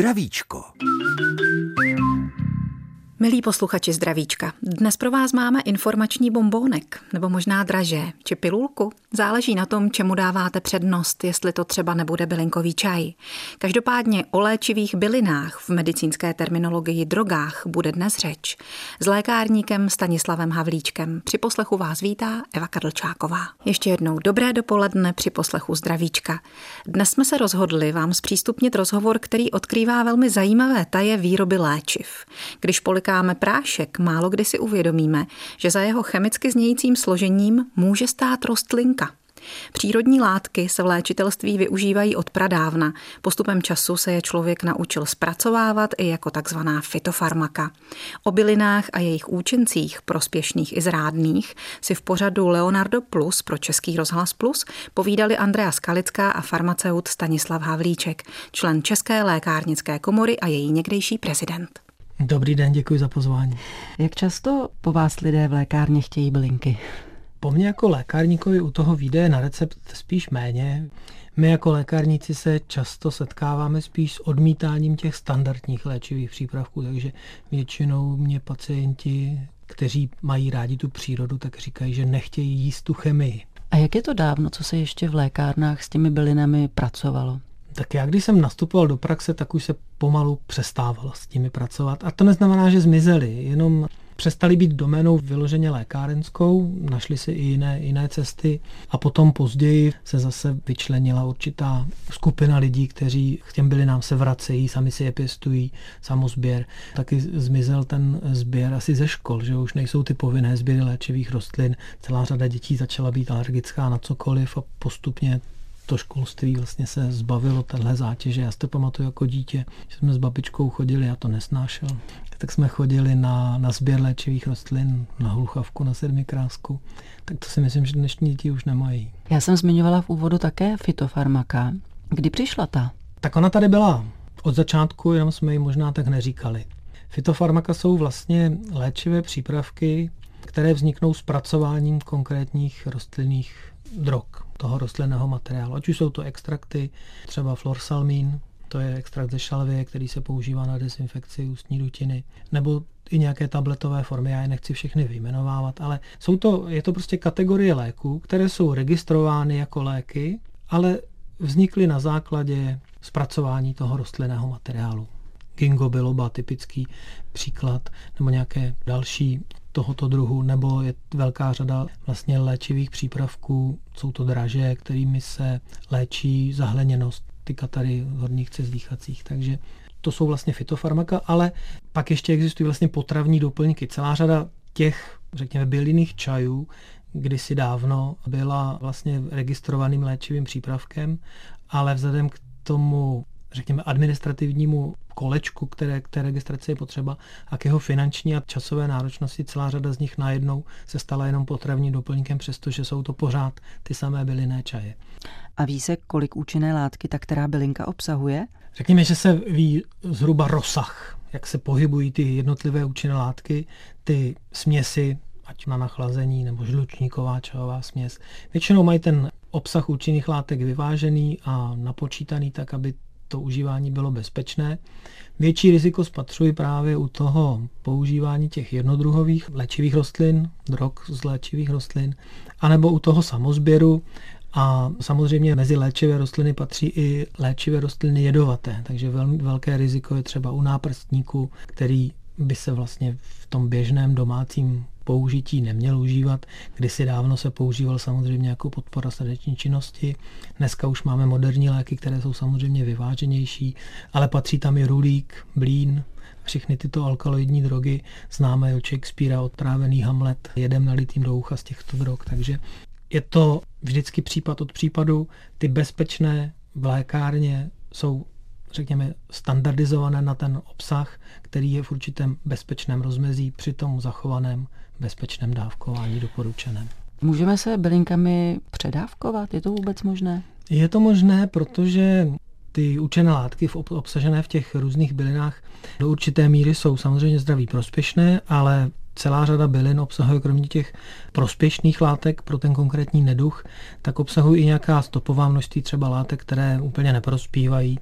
Zdravíčko. Milí posluchači zdravíčka, dnes pro vás máme informační bombónek, nebo možná draže, či pilulku. Záleží na tom, čemu dáváte přednost, jestli to třeba nebude bylinkový čaj. Každopádně o léčivých bylinách v medicínské terminologii drogách bude dnes řeč. S lékárníkem Stanislavem Havlíčkem při poslechu vás vítá Eva Kadlčáková. Ještě jednou dobré dopoledne při poslechu zdravíčka. Dnes jsme se rozhodli vám zpřístupnit rozhovor, který odkrývá velmi zajímavé taje výroby léčiv. Když polika potkáme prášek, málo kdy si uvědomíme, že za jeho chemicky znějícím složením může stát rostlinka. Přírodní látky se v léčitelství využívají od pradávna. Postupem času se je člověk naučil zpracovávat i jako takzvaná fitofarmaka. O bylinách a jejich účincích, prospěšných i zrádných, si v pořadu Leonardo Plus pro Český rozhlas Plus povídali Andrea Skalická a farmaceut Stanislav Havlíček, člen České lékárnické komory a její někdejší prezident. Dobrý den, děkuji za pozvání. Jak často po vás lidé v lékárně chtějí bylinky? Po mně jako lékárníkovi u toho výjde na recept spíš méně. My jako lékárníci se často setkáváme spíš s odmítáním těch standardních léčivých přípravků, takže většinou mě pacienti, kteří mají rádi tu přírodu, tak říkají, že nechtějí jíst tu chemii. A jak je to dávno, co se ještě v lékárnách s těmi bylinami pracovalo? Tak já, když jsem nastupoval do praxe, tak už se pomalu přestávalo s nimi pracovat. A to neznamená, že zmizeli, jenom přestali být doménou vyloženě lékárenskou, našli si i jiné, jiné cesty a potom později se zase vyčlenila určitá skupina lidí, kteří k těm byli nám se vracejí, sami si je pěstují, samozběr. Taky zmizel ten sběr asi ze škol, že už nejsou ty povinné sběry léčivých rostlin. Celá řada dětí začala být alergická na cokoliv a postupně to školství vlastně se zbavilo téhle zátěže. Já si to pamatuju jako dítě, že jsme s babičkou chodili, já to nesnášel. Tak jsme chodili na, na sběr léčivých rostlin, na hluchavku, na sedmikrásku. Tak to si myslím, že dnešní děti už nemají. Já jsem zmiňovala v úvodu také fitofarmaka. Kdy přišla ta? Tak ona tady byla od začátku, jenom jsme ji možná tak neříkali. Fitofarmaka jsou vlastně léčivé přípravky, které vzniknou zpracováním konkrétních rostlinných drog toho rostlinného materiálu. Ať už jsou to extrakty, třeba florsalmín, to je extrakt ze šalvie, který se používá na dezinfekci ústní dutiny, nebo i nějaké tabletové formy, já je nechci všechny vyjmenovávat, ale jsou to, je to prostě kategorie léků, které jsou registrovány jako léky, ale vznikly na základě zpracování toho rostlinného materiálu. Ginkgo biloba, typický příklad, nebo nějaké další tohoto druhu, nebo je velká řada vlastně léčivých přípravků, jsou to draže, kterými se léčí zahleněnost, ty katary horních cest dýchacích, takže to jsou vlastně fitofarmaka, ale pak ještě existují vlastně potravní doplňky. Celá řada těch, řekněme, bylinných čajů kdysi dávno byla vlastně registrovaným léčivým přípravkem, ale vzhledem k tomu řekněme, administrativnímu kolečku, které k té registraci je potřeba a k jeho finanční a časové náročnosti celá řada z nich najednou se stala jenom potravním doplňkem, přestože jsou to pořád ty samé bylinné čaje. A ví se, kolik účinné látky ta která bylinka obsahuje? Řekněme, že se ví zhruba rozsah, jak se pohybují ty jednotlivé účinné látky, ty směsi, ať na nachlazení nebo žlučníková čajová směs. Většinou mají ten obsah účinných látek vyvážený a napočítaný tak, aby to užívání bylo bezpečné. Větší riziko spatřuji právě u toho používání těch jednodruhových léčivých rostlin, drog z léčivých rostlin, anebo u toho samozběru, a samozřejmě mezi léčivé rostliny patří i léčivé rostliny jedovaté, takže velmi velké riziko je třeba u náprstníku, který by se vlastně v tom běžném domácím použití neměl užívat. Kdysi dávno se používal samozřejmě jako podpora srdeční činnosti. Dneska už máme moderní léky, které jsou samozřejmě vyváženější, ale patří tam i rulík, blín, všechny tyto alkaloidní drogy známe od Shakespearea, otrávený Hamlet, jedem nalitým do ucha z těchto drog, takže je to vždycky případ od případu. Ty bezpečné v lékárně jsou řekněme, standardizované na ten obsah, který je v určitém bezpečném rozmezí při tom zachovaném bezpečném dávkování doporučeném. Můžeme se bylinkami předávkovat? Je to vůbec možné? Je to možné, protože ty účené látky obsažené v těch různých bylinách do určité míry jsou samozřejmě zdraví prospěšné, ale celá řada bylin obsahuje kromě těch prospěšných látek pro ten konkrétní neduch, tak obsahují i nějaká stopová množství třeba látek, které úplně neprospívají.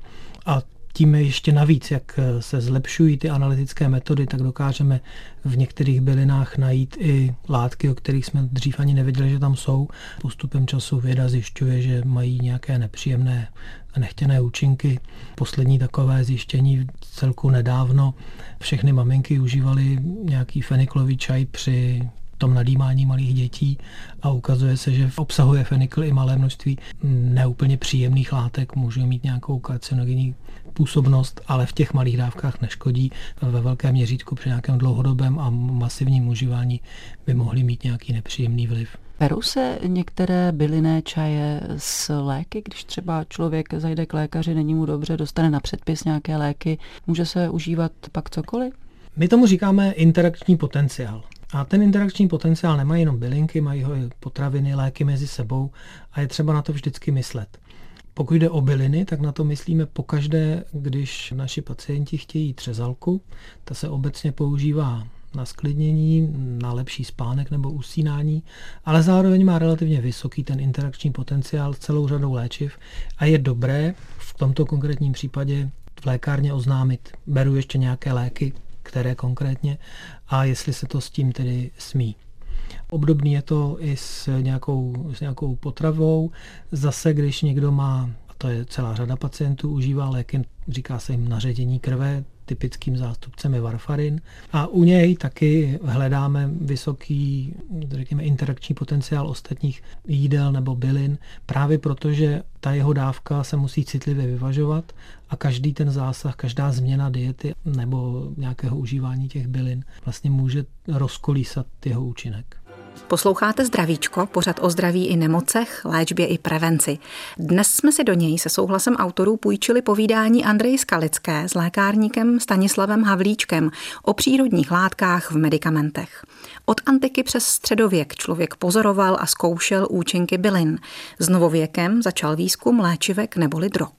A tím ještě navíc, jak se zlepšují ty analytické metody, tak dokážeme v některých bylinách najít i látky, o kterých jsme dřív ani nevěděli, že tam jsou. Postupem času věda zjišťuje, že mají nějaké nepříjemné a nechtěné účinky. Poslední takové zjištění celku nedávno. Všechny maminky užívaly nějaký feniklový čaj při tom nadýmání malých dětí a ukazuje se, že obsahuje fenikl i malé množství neúplně příjemných látek, může mít nějakou karcinogenní působnost, ale v těch malých dávkách neškodí. Ve velkém měřítku při nějakém dlouhodobém a masivním užívání by mohly mít nějaký nepříjemný vliv. Perou se některé bylinné čaje s léky, když třeba člověk zajde k lékaři, není mu dobře, dostane na předpis nějaké léky, může se užívat pak cokoliv? My tomu říkáme interakční potenciál. A ten interakční potenciál nemají jenom bylinky, mají ho i potraviny, léky mezi sebou a je třeba na to vždycky myslet. Pokud jde o byliny, tak na to myslíme pokaždé, když naši pacienti chtějí třezalku. Ta se obecně používá na sklidnění, na lepší spánek nebo usínání, ale zároveň má relativně vysoký ten interakční potenciál s celou řadou léčiv a je dobré v tomto konkrétním případě v lékárně oznámit, beru ještě nějaké léky, které konkrétně a jestli se to s tím tedy smí. Obdobný je to i s nějakou, s nějakou potravou. Zase, když někdo má, a to je celá řada pacientů, užívá léky, říká se jim naředění krve, typickým zástupcem je varfarin. A u něj taky hledáme vysoký, řekněme, interakční potenciál ostatních jídel nebo bylin, právě protože ta jeho dávka se musí citlivě vyvažovat a každý ten zásah, každá změna diety nebo nějakého užívání těch bylin vlastně může rozkolísat jeho účinek. Posloucháte Zdravíčko, pořad o zdraví i nemocech, léčbě i prevenci. Dnes jsme si do něj se souhlasem autorů půjčili povídání Andreji Skalické s lékárníkem Stanislavem Havlíčkem o přírodních látkách v medicamentech. Od antiky přes středověk člověk pozoroval a zkoušel účinky bylin. S novověkem začal výzkum léčivek neboli drog.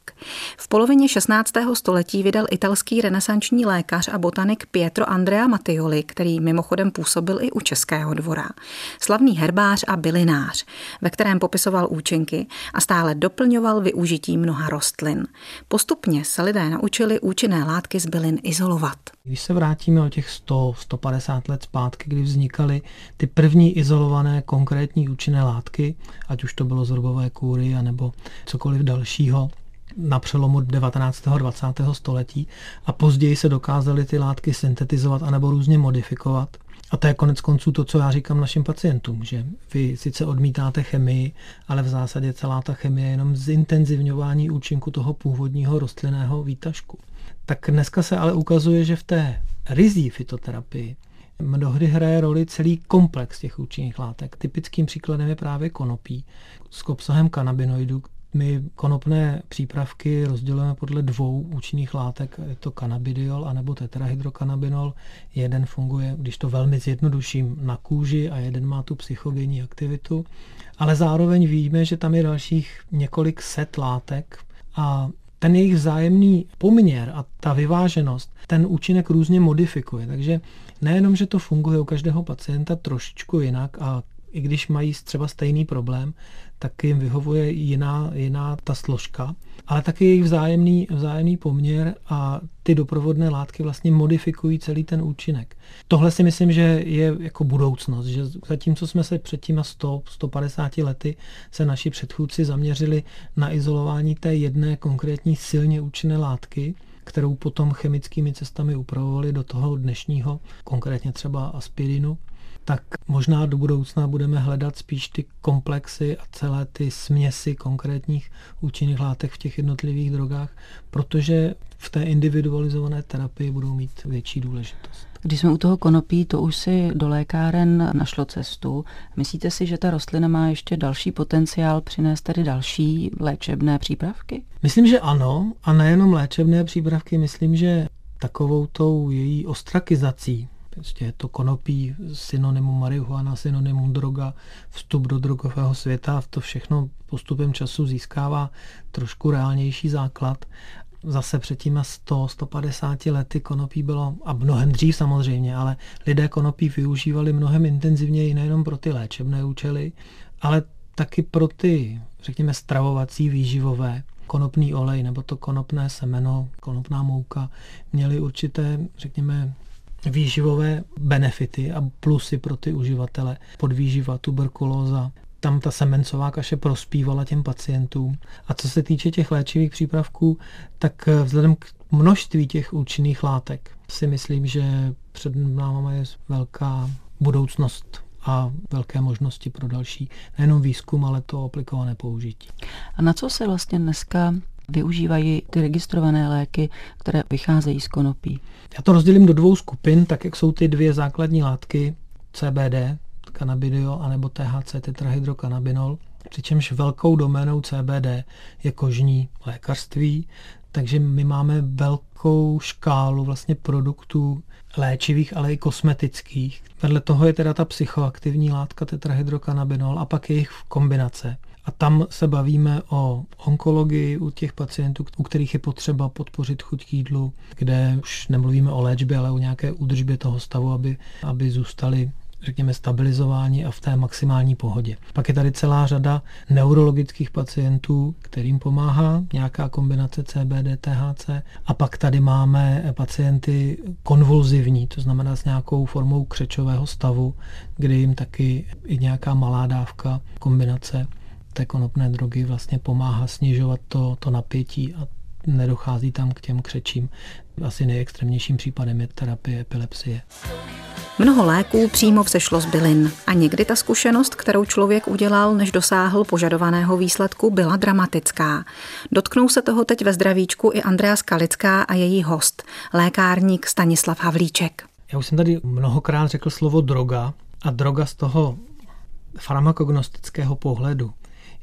V polovině 16. století vydal italský renesanční lékař a botanik Pietro Andrea Mattioli, který mimochodem působil i u Českého dvora. Slavný herbář a bylinář, ve kterém popisoval účinky a stále doplňoval využití mnoha rostlin. Postupně se lidé naučili účinné látky z bylin izolovat. Když se vrátíme o těch 100-150 let zpátky, kdy vznikaly ty první izolované konkrétní účinné látky, ať už to bylo z kůry, anebo cokoliv dalšího, na přelomu 19. a 20. století a později se dokázaly ty látky syntetizovat anebo různě modifikovat. A to je konec konců to, co já říkám našim pacientům, že vy sice odmítáte chemii, ale v zásadě celá ta chemie je jenom zintenzivňování účinku toho původního rostlinného výtažku. Tak dneska se ale ukazuje, že v té rizí fitoterapii mnohdy hraje roli celý komplex těch účinných látek. Typickým příkladem je právě konopí s obsahem kanabinoidů, my konopné přípravky rozdělujeme podle dvou účinných látek, je to cannabidiol anebo tetrahydrokanabinol. Jeden funguje, když to velmi zjednoduším, na kůži a jeden má tu psychogenní aktivitu. Ale zároveň víme, že tam je dalších několik set látek a ten jejich vzájemný poměr a ta vyváženost ten účinek různě modifikuje. Takže nejenom, že to funguje u každého pacienta trošičku jinak a i když mají třeba stejný problém, tak jim vyhovuje jiná, jiná ta složka, ale taky jejich vzájemný, vzájemný poměr a ty doprovodné látky vlastně modifikují celý ten účinek. Tohle si myslím, že je jako budoucnost, že zatímco jsme se před těma 100, 150 lety se naši předchůdci zaměřili na izolování té jedné konkrétní silně účinné látky, kterou potom chemickými cestami upravovali do toho dnešního, konkrétně třeba aspirinu, tak možná do budoucna budeme hledat spíš ty komplexy a celé ty směsi konkrétních účinných látek v těch jednotlivých drogách, protože v té individualizované terapii budou mít větší důležitost. Když jsme u toho konopí, to už si do lékáren našlo cestu. Myslíte si, že ta rostlina má ještě další potenciál přinést tady další léčebné přípravky? Myslím, že ano. A nejenom léčebné přípravky, myslím, že takovou tou její ostrakizací, Prostě je to konopí, synonymum marihuana, synonymum droga, vstup do drogového světa, to všechno postupem času získává trošku reálnější základ. Zase před těma 100-150 lety konopí bylo, a mnohem dřív samozřejmě, ale lidé konopí využívali mnohem intenzivněji nejenom pro ty léčebné účely, ale taky pro ty, řekněme, stravovací, výživové. konopný olej nebo to konopné semeno, konopná mouka měly určité, řekněme, výživové benefity a plusy pro ty uživatele. Podvýživa, tuberkulóza, tam ta semencová kaše prospívala těm pacientům. A co se týče těch léčivých přípravků, tak vzhledem k množství těch účinných látek si myslím, že před námi je velká budoucnost a velké možnosti pro další nejenom výzkum, ale to aplikované použití. A na co se vlastně dneska využívají ty registrované léky, které vycházejí z konopí? Já to rozdělím do dvou skupin, tak jak jsou ty dvě základní látky, CBD, cannabidiol, anebo THC, tetrahydrokanabinol, přičemž velkou doménou CBD je kožní lékařství, takže my máme velkou škálu vlastně produktů léčivých, ale i kosmetických. Vedle toho je teda ta psychoaktivní látka tetrahydrokanabinol a pak jejich kombinace. A tam se bavíme o onkologii u těch pacientů, u kterých je potřeba podpořit chuť k jídlu, kde už nemluvíme o léčbě, ale o nějaké údržbě toho stavu, aby, aby zůstali řekněme, stabilizování a v té maximální pohodě. Pak je tady celá řada neurologických pacientů, kterým pomáhá nějaká kombinace CBD, THC. A pak tady máme pacienty konvulzivní, to znamená s nějakou formou křečového stavu, kdy jim taky i nějaká malá dávka kombinace té konopné drogy vlastně pomáhá snižovat to, to napětí a nedochází tam k těm křečím. Asi nejextrémnějším případem je terapie epilepsie. Mnoho léků přímo vzešlo z bylin a někdy ta zkušenost, kterou člověk udělal, než dosáhl požadovaného výsledku, byla dramatická. Dotknou se toho teď ve zdravíčku i Andrea Skalická a její host, lékárník Stanislav Havlíček. Já už jsem tady mnohokrát řekl slovo droga a droga z toho farmakognostického pohledu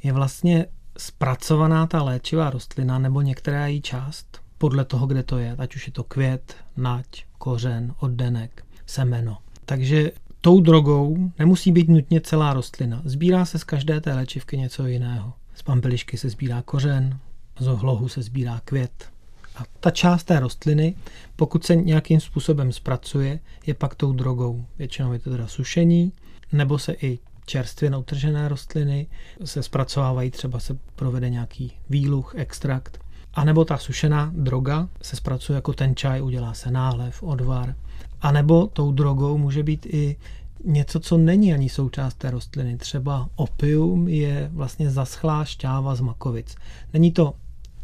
je vlastně zpracovaná ta léčivá rostlina nebo některá její část podle toho, kde to je, ať už je to květ, nať, kořen, oddenek, semeno. Takže tou drogou nemusí být nutně celá rostlina. Sbírá se z každé té léčivky něco jiného. Z pampelišky se sbírá kořen, z ohlohu se sbírá květ. A ta část té rostliny, pokud se nějakým způsobem zpracuje, je pak tou drogou. Většinou je to teda sušení, nebo se i čerstvě nautržené rostliny se zpracovávají, třeba se provede nějaký výluch, extrakt. A nebo ta sušená droga se zpracuje jako ten čaj, udělá se nálev, odvar. A nebo tou drogou může být i něco, co není ani součást té rostliny. Třeba opium je vlastně zaschlá šťáva z makovic. Není to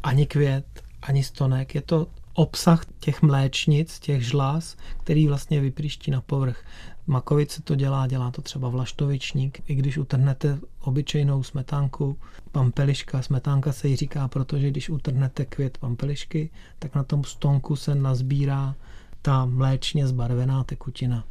ani květ, ani stonek, je to obsah těch mléčnic, těch žláz, který vlastně vypříští na povrch. Makovice to dělá, dělá to třeba vlaštovičník. I když utrhnete obyčejnou smetánku, pampeliška, smetánka se jí říká, protože když utrhnete květ pampelišky, tak na tom stonku se nazbírá ta mléčně zbarvená tekutina.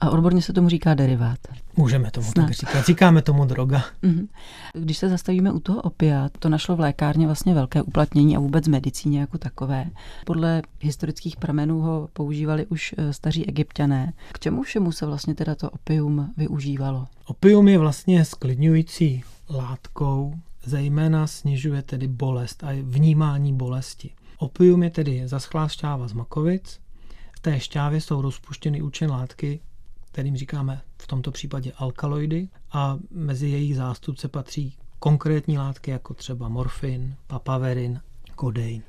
A odborně se tomu říká derivát. Můžeme tomu Snad. tak říkat. Říkáme tomu droga. Mhm. Když se zastavíme u toho opia, to našlo v lékárně vlastně velké uplatnění a vůbec v medicíně jako takové. Podle historických pramenů ho používali už eh, staří egyptiané. K čemu všemu se vlastně teda to opium využívalo? Opium je vlastně sklidňující látkou, zejména snižuje tedy bolest a vnímání bolesti. Opium je tedy zaschlá šťáva z makovic, v té šťávě jsou rozpuštěny účinné látky, kterým říkáme v tomto případě alkaloidy a mezi jejich zástupce patří konkrétní látky jako třeba morfin, papaverin, kodein.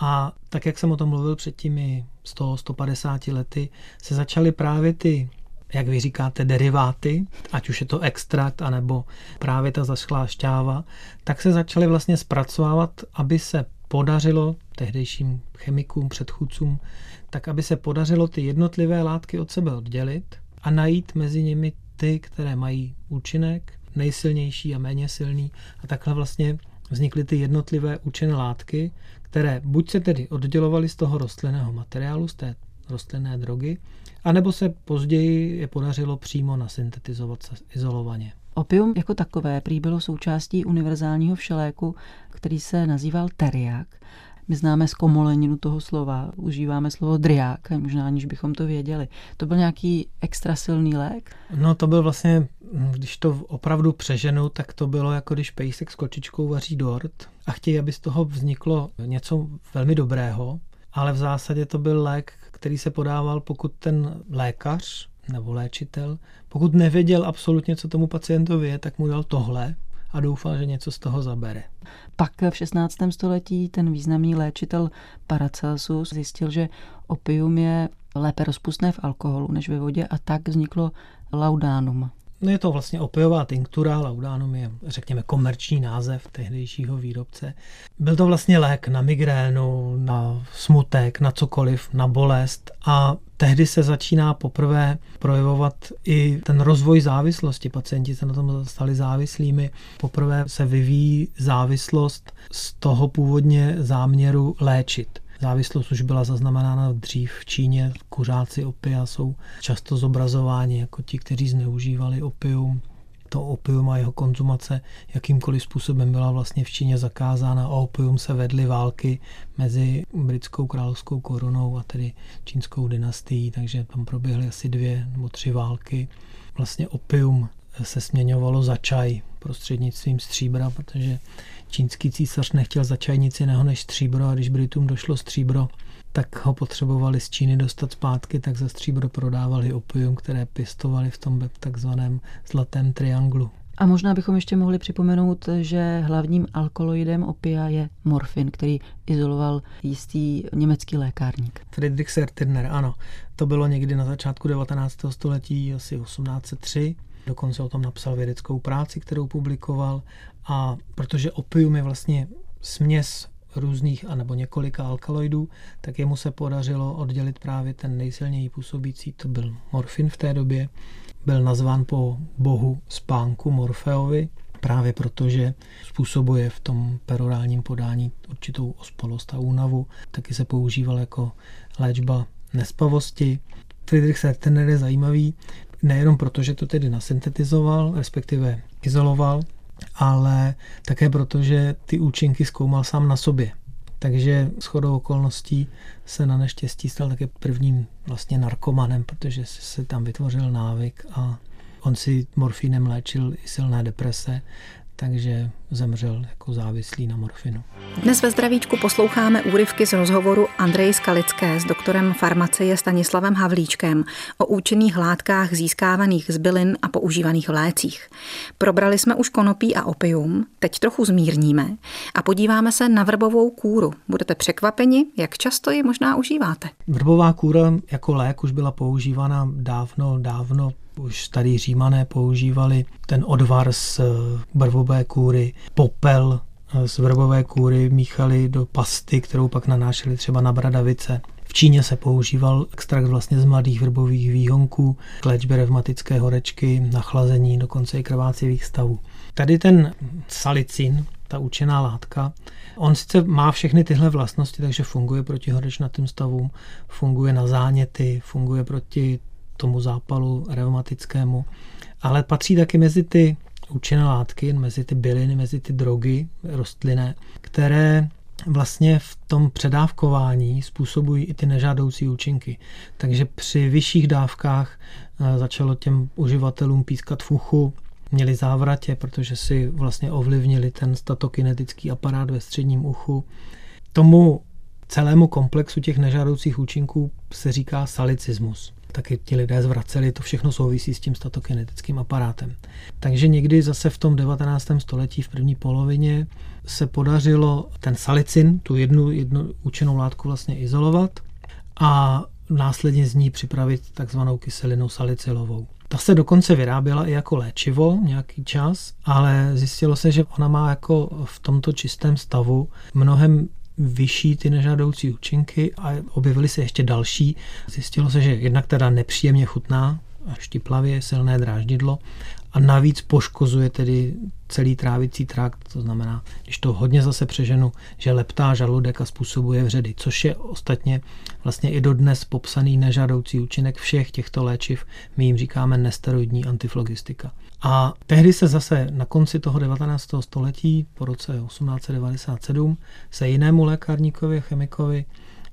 A tak, jak jsem o tom mluvil před těmi 100-150 lety, se začaly právě ty, jak vy říkáte, deriváty, ať už je to extrakt, anebo právě ta zaschlá šťáva, tak se začaly vlastně zpracovávat, aby se podařilo tehdejším chemikům, předchůdcům, tak aby se podařilo ty jednotlivé látky od sebe oddělit a najít mezi nimi ty, které mají účinek, nejsilnější a méně silný. A takhle vlastně vznikly ty jednotlivé účinné látky, které buď se tedy oddělovaly z toho rostlinného materiálu, z té rostlinné drogy, anebo se později je podařilo přímo nasyntetizovat izolovaně. Opium jako takové prý bylo součástí univerzálního všeléku, který se nazýval teriak. My známe zkomoleninu toho slova, užíváme slovo driák, možná aniž bychom to věděli. To byl nějaký extra silný lék? No to byl vlastně, když to opravdu přeženu, tak to bylo jako když pejsek s kočičkou vaří dort a chtějí, aby z toho vzniklo něco velmi dobrého, ale v zásadě to byl lék, který se podával, pokud ten lékař nebo léčitel, pokud nevěděl absolutně, co tomu pacientovi je, tak mu dal tohle a doufal, že něco z toho zabere. Pak v 16. století ten významný léčitel Paracelsus zjistil, že opium je lépe rozpustné v alkoholu než ve vodě a tak vzniklo laudánum. No je to vlastně opiová tinktura, laudánum je, řekněme, komerční název tehdejšího výrobce. Byl to vlastně lék na migrénu, na smutek, na cokoliv, na bolest a tehdy se začíná poprvé projevovat i ten rozvoj závislosti. Pacienti se na tom stali závislými. Poprvé se vyvíjí závislost z toho původně záměru léčit. Závislost už byla zaznamenána dřív v Číně. Kuřáci opia jsou často zobrazováni jako ti, kteří zneužívali opium. To opium a jeho konzumace jakýmkoliv způsobem byla vlastně v Číně zakázána a opium se vedly války mezi britskou královskou korunou a tedy čínskou dynastií, takže tam proběhly asi dvě nebo tři války. Vlastně opium se směňovalo za čaj prostřednictvím stříbra, protože čínský císař nechtěl za čaj nic jiného než stříbro a když Britům došlo stříbro, tak ho potřebovali z Číny dostat zpátky, tak za stříbro prodávali opium, které pěstovali v tom takzvaném zlatém trianglu. A možná bychom ještě mohli připomenout, že hlavním alkaloidem opia je morfin, který izoloval jistý německý lékárník. Friedrich Sertirner, ano. To bylo někdy na začátku 19. století, asi 1803. Dokonce o tom napsal vědeckou práci, kterou publikoval. A protože opium je vlastně směs různých anebo několika alkaloidů, tak jemu se podařilo oddělit právě ten nejsilněji působící, to byl morfin v té době. Byl nazván po bohu spánku Morfeovi, právě protože způsobuje v tom perorálním podání určitou ospalost a únavu. Taky se používal jako léčba nespavosti. Friedrich Sertener je zajímavý, nejenom proto, že to tedy nasyntetizoval, respektive izoloval, ale také proto, že ty účinky zkoumal sám na sobě. Takže shodou okolností se na neštěstí stal také prvním vlastně narkomanem, protože se tam vytvořil návyk a on si morfínem léčil i silné deprese, takže zemřel jako závislý na morfinu. Dnes ve zdravíčku posloucháme úryvky z rozhovoru Andreji Skalické s doktorem farmacie Stanislavem Havlíčkem o účinných látkách získávaných z bylin a používaných v lécích. Probrali jsme už konopí a opium, teď trochu zmírníme a podíváme se na vrbovou kůru. Budete překvapeni, jak často ji možná užíváte. Vrbová kůra jako lék už byla používána dávno, dávno už starý římané používali ten odvar z brvové kůry, popel z vrbové kůry míchali do pasty, kterou pak nanášeli třeba na bradavice. V Číně se používal extrakt vlastně z mladých vrbových výhonků k léčbě revmatické horečky, nachlazení, dokonce i krvácivých stavů. Tady ten salicin, ta účinná látka, on sice má všechny tyhle vlastnosti, takže funguje proti horečnatým stavům, funguje na záněty, funguje proti tomu zápalu reumatickému, ale patří taky mezi ty účinné látky, mezi ty byliny, mezi ty drogy rostlinné, které vlastně v tom předávkování způsobují i ty nežádoucí účinky. Takže při vyšších dávkách eh, začalo těm uživatelům pískat v uchu, měli závratě, protože si vlastně ovlivnili ten statokinetický aparát ve středním uchu. Tomu celému komplexu těch nežádoucích účinků se říká salicismus taky ti lidé zvraceli, to všechno souvisí s tím statokinetickým aparátem. Takže někdy zase v tom 19. století, v první polovině, se podařilo ten salicin, tu jednu, jednu účinnou látku vlastně izolovat a následně z ní připravit takzvanou kyselinu salicylovou. Ta se dokonce vyráběla i jako léčivo nějaký čas, ale zjistilo se, že ona má jako v tomto čistém stavu mnohem vyšší ty nežádoucí účinky a objevily se ještě další. Zjistilo se, že jednak teda nepříjemně chutná, a štiplavě, silné dráždidlo a navíc poškozuje tedy celý trávicí trakt, to znamená, když to hodně zase přeženu, že leptá žaludek a způsobuje vředy, což je ostatně vlastně i dodnes popsaný nežádoucí účinek všech těchto léčiv, my jim říkáme nesteroidní antiflogistika. A tehdy se zase na konci toho 19. století, po roce 1897, se jinému lékárníkovi, chemikovi,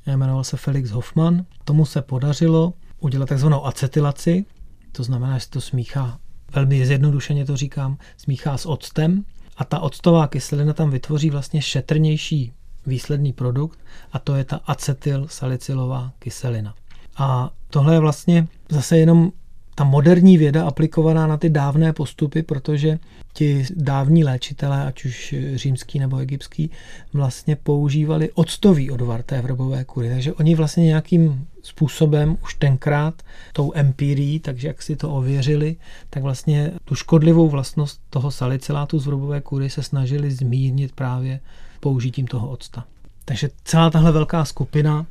jmenoval se Felix Hoffman, tomu se podařilo udělat takzvanou acetylaci, to znamená, že se to smíchá, velmi zjednodušeně to říkám, smíchá s octem a ta octová kyselina tam vytvoří vlastně šetrnější výsledný produkt a to je ta acetyl salicylová kyselina. A tohle je vlastně zase jenom ta moderní věda aplikovaná na ty dávné postupy, protože ti dávní léčitelé, ať už římský nebo egyptský, vlastně používali octový odvar té vrbové kury. Takže oni vlastně nějakým způsobem už tenkrát tou empírií, takže jak si to ověřili, tak vlastně tu škodlivou vlastnost toho salicilátu z vrbové kury se snažili zmírnit právě použitím toho octa. Takže celá tahle velká skupina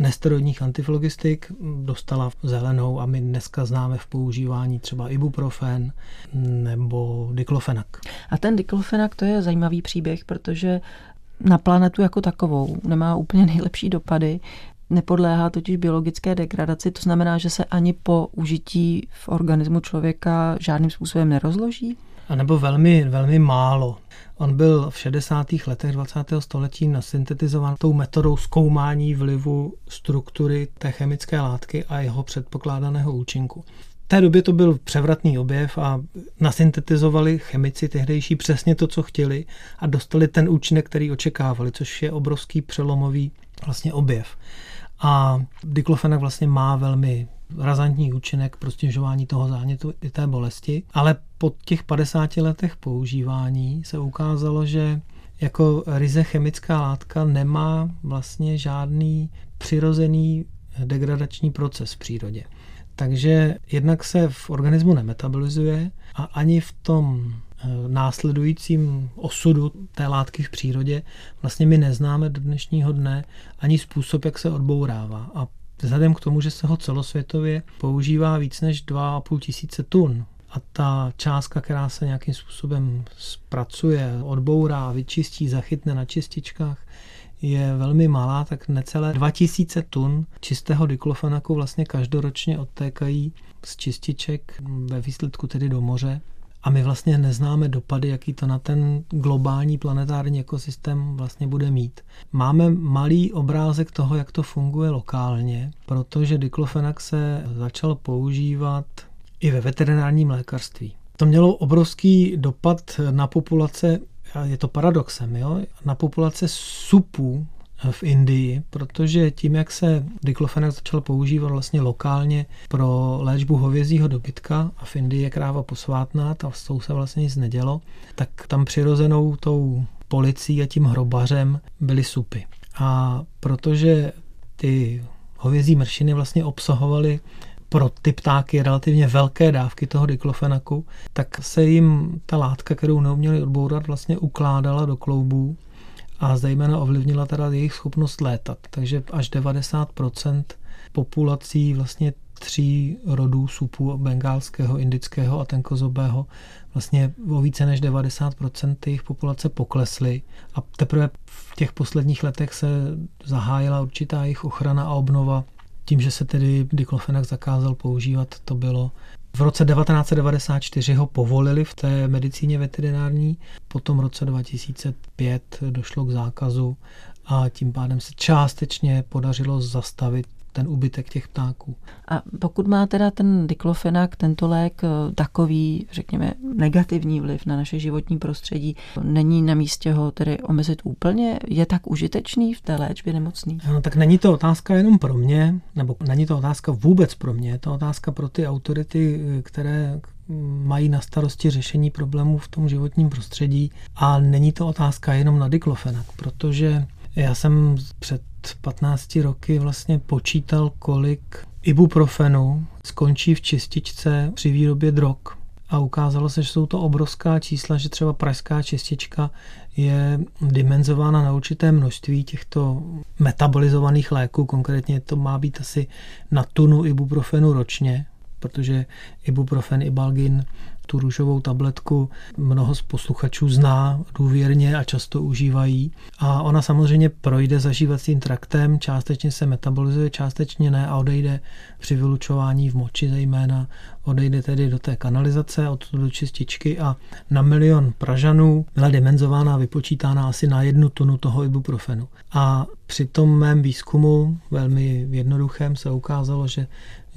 nesteroidních antiflogistik dostala zelenou a my dneska známe v používání třeba ibuprofen nebo diklofenak. A ten diklofenak to je zajímavý příběh, protože na planetu jako takovou nemá úplně nejlepší dopady. Nepodléhá totiž biologické degradaci, to znamená, že se ani po užití v organismu člověka žádným způsobem nerozloží? A nebo velmi, velmi málo. On byl v 60. letech 20. století nasyntetizován tou metodou zkoumání vlivu struktury té chemické látky a jeho předpokládaného účinku. V té době to byl převratný objev a nasyntetizovali chemici tehdejší přesně to, co chtěli a dostali ten účinek, který očekávali, což je obrovský přelomový vlastně objev. A diklofenak vlastně má velmi razantní účinek pro stěžování toho zánětu i té bolesti, ale po těch 50 letech používání se ukázalo, že jako ryze chemická látka nemá vlastně žádný přirozený degradační proces v přírodě. Takže jednak se v organismu nemetabolizuje a ani v tom eh, následujícím osudu té látky v přírodě vlastně my neznáme do dnešního dne ani způsob, jak se odbourává. A vzhledem k tomu, že se ho celosvětově používá víc než 2,5 tisíce tun a ta částka, která se nějakým způsobem zpracuje, odbourá, vyčistí, zachytne na čističkách, je velmi malá, tak necelé 2000 tun čistého diklofenaku vlastně každoročně odtékají z čističek ve výsledku tedy do moře a my vlastně neznáme dopady, jaký to na ten globální planetární ekosystém vlastně bude mít. Máme malý obrázek toho, jak to funguje lokálně, protože diklofenak se začal používat i ve veterinárním lékařství. To mělo obrovský dopad na populace, je to paradoxem, jo? na populace supů v Indii, protože tím, jak se diklofenak začal používat vlastně lokálně pro léčbu hovězího dobytka a v Indii je kráva posvátná, ta s tou se vlastně nic nedělo, tak tam přirozenou tou policií a tím hrobařem byly supy. A protože ty hovězí mršiny vlastně obsahovaly pro ty ptáky relativně velké dávky toho diklofenaku, tak se jim ta látka, kterou neuměli odbourat, vlastně ukládala do kloubů a zejména ovlivnila teda jejich schopnost létat. Takže až 90% populací vlastně tří rodů supů bengálského, indického a tenkozobého vlastně o více než 90% jejich populace poklesly a teprve v těch posledních letech se zahájila určitá jejich ochrana a obnova tím, že se tedy diklofenak zakázal používat, to bylo v roce 1994 ho povolili v té medicíně veterinární, potom v roce 2005 došlo k zákazu a tím pádem se částečně podařilo zastavit ten úbytek těch ptáků. A pokud má teda ten diklofenak, tento lék, eh, takový, řekněme, negativní vliv na naše životní prostředí, není na místě ho tedy omezit úplně? Je tak užitečný v té léčbě nemocných? No, tak není to otázka jenom pro mě, nebo není to otázka vůbec pro mě, je to otázka pro ty autority, eh, které mají na starosti řešení problémů v tom životním prostředí a není to otázka jenom na diklofenak, protože já jsem před 15 roky vlastně počítal, kolik ibuprofenu skončí v čističce při výrobě drog. A ukázalo se, že jsou to obrovská čísla, že třeba pražská čistička je dimenzována na určité množství těchto metabolizovaných léků. Konkrétně to má být asi na tunu ibuprofenu ročně, protože ibuprofen, ibalgin tu růžovou tabletku mnoho z posluchačů zná důvěrně a často užívají. A ona samozřejmě projde zažívacím traktem, částečně se metabolizuje, částečně ne a odejde při vylučování v moči zejména, odejde tedy do té kanalizace, od do čističky a na milion Pražanů byla dimenzována vypočítána asi na jednu tunu toho ibuprofenu. A při tom mém výzkumu, velmi jednoduchém, se ukázalo, že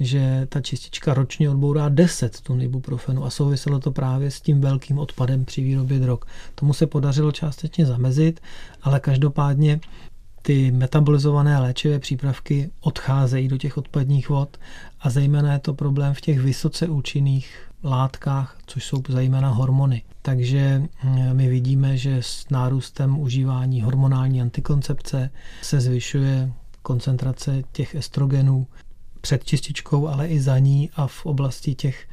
že ta čistička ročně odbourá 10 tun ibuprofenu a souviselo to právě s tím velkým odpadem při výrobě drog. Tomu se podařilo částečně zamezit, ale každopádně ty metabolizované léčivé přípravky odcházejí do těch odpadních vod a zejména je to problém v těch vysoce účinných látkách, což jsou zejména hormony. Takže mm, my vidíme, že s nárůstem užívání hormonální antikoncepce se zvyšuje koncentrace těch estrogenů před čističkou, ale i za ní a v oblasti těch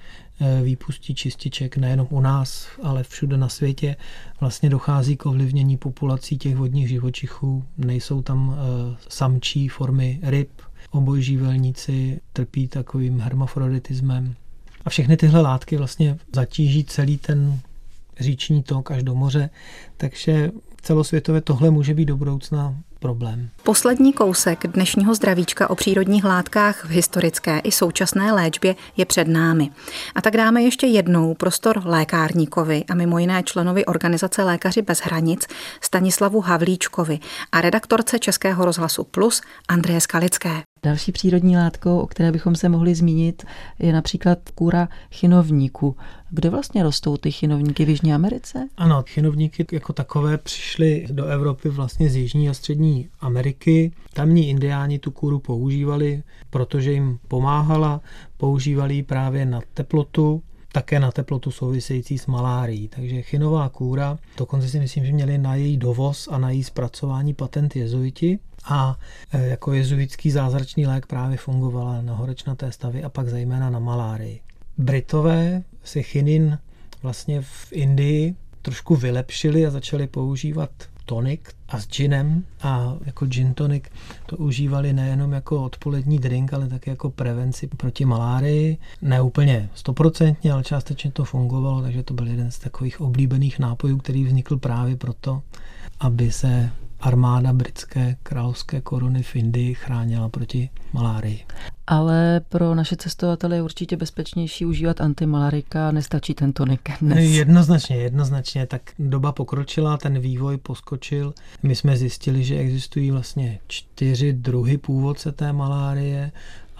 výpustí čističek nejenom u nás, ale všude na světě vlastně dochází k ovlivnění populací těch vodních živočichů. Nejsou tam e, samčí formy ryb, obojživelníci trpí takovým hermafroditismem. A všechny tyhle látky vlastně zatíží celý ten říční tok až do moře, takže celosvětově tohle může být do budoucna problém. Poslední kousek dnešního zdravíčka o přírodních látkách v historické i současné léčbě je před námi. A tak dáme ještě jednou prostor lékárníkovi a mimo jiné členovi organizace Lékaři bez hranic Stanislavu Havlíčkovi a redaktorce Českého rozhlasu Plus Andreje Skalické. Další přírodní látkou, o které bychom se mohli zmínit, je například kůra chinovníku. Kde vlastně rostou ty chinovníky v Jižní Americe? Ano, chinovníky jako takové přišly do Evropy vlastně z Jižní a Střední Ameriky. Tamní indiáni tu kůru používali, protože jim pomáhala. Používali ji právě na teplotu, také na teplotu související s malárií. Takže chinová kůra, dokonce si myslím, že měli na její dovoz a na její zpracování patent jezuiti a e, jako jezuitský zázračný lék právě fungovala na horečnaté stavy a pak zejména na malárii. Britové si chinin vlastně v Indii trošku vylepšili a začali používat tonik a s ginem a jako gin tonic to užívali nejenom jako odpolední drink, ale také jako prevenci proti malárii. Ne úplně stoprocentně, ale částečně to fungovalo, takže to byl jeden z takových oblíbených nápojů, který vznikl právě proto, aby se armáda britské královské koruny v Indii chránila proti malárii. Ale pro naše cestovatele je určitě bezpečnější užívat antimalarika, nestačí ten tonik dnes. Jednoznačně, jednoznačně. Tak doba pokročila, ten vývoj poskočil. My jsme zjistili, že existují vlastně čtyři druhy původce té malárie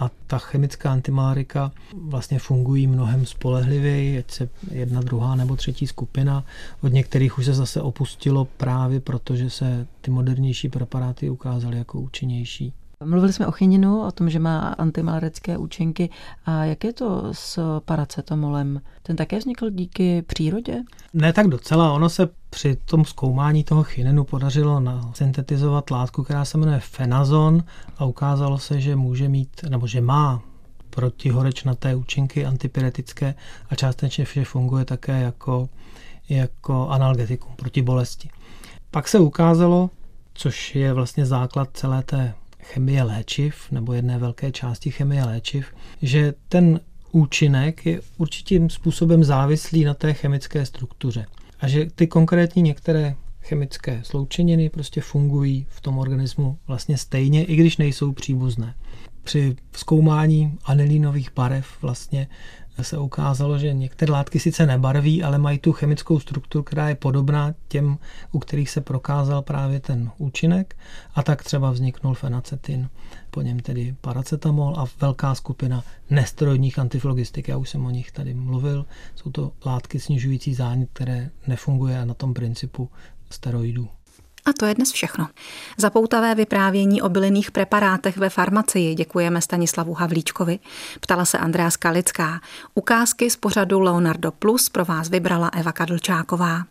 a ta chemická antimalárika vlastně fungují mnohem spolehlivěji, ať se jedna, druhá nebo třetí skupina. Od některých už se zase opustilo právě protože se ty modernější preparáty ukázaly jako účinnější. Mluvili jsme o chininu, o tom, že má antimalarické účinky. A jak je to s paracetamolem? Ten také vznikl díky přírodě? Ne tak docela. Ono se při tom zkoumání toho chininu podařilo syntetizovat látku, která se jmenuje fenazon a ukázalo se, že může mít, nebo že má protihorečnaté účinky antipyretické a částečně vše funguje také jako, jako analgetikum proti bolesti. Pak se ukázalo, což je vlastně základ celé té chemie léčiv, nebo jedné velké části chemie léčiv, že ten účinek je určitým způsobem závislý na té chemické struktuře. A že ty konkrétní některé chemické sloučeniny prostě fungují v tom organismu vlastně stejně, i když nejsou příbuzné. Při zkoumání anilínových barev vlastně se ukázalo, že některé látky sice nebarví, ale mají tu chemickou strukturu, která je podobná těm, u kterých se prokázal právě ten účinek. A tak třeba vzniknul fenacetin, po něm tedy paracetamol a velká skupina nesteroidních antiflogistik, já už jsem o nich tady mluvil, jsou to látky snižující zánět, které nefunguje na tom principu steroidů. A to je dnes všechno. Za poutavé vyprávění o bylinných preparátech ve farmacii děkujeme Stanislavu Havlíčkovi. Ptala se Andrea Skalická. Ukázky z pořadu Leonardo Plus pro vás vybrala Eva Kadlčáková.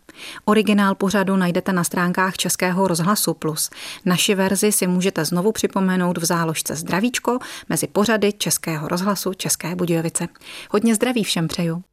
Originál pořadu najdete na stránkách Českého rozhlasu Plus. Naši verzi si můžete znovu připomenout v záložce Zdravíčko mezi pořady Českého rozhlasu České Budějovice. Hodně zdraví všem přeju.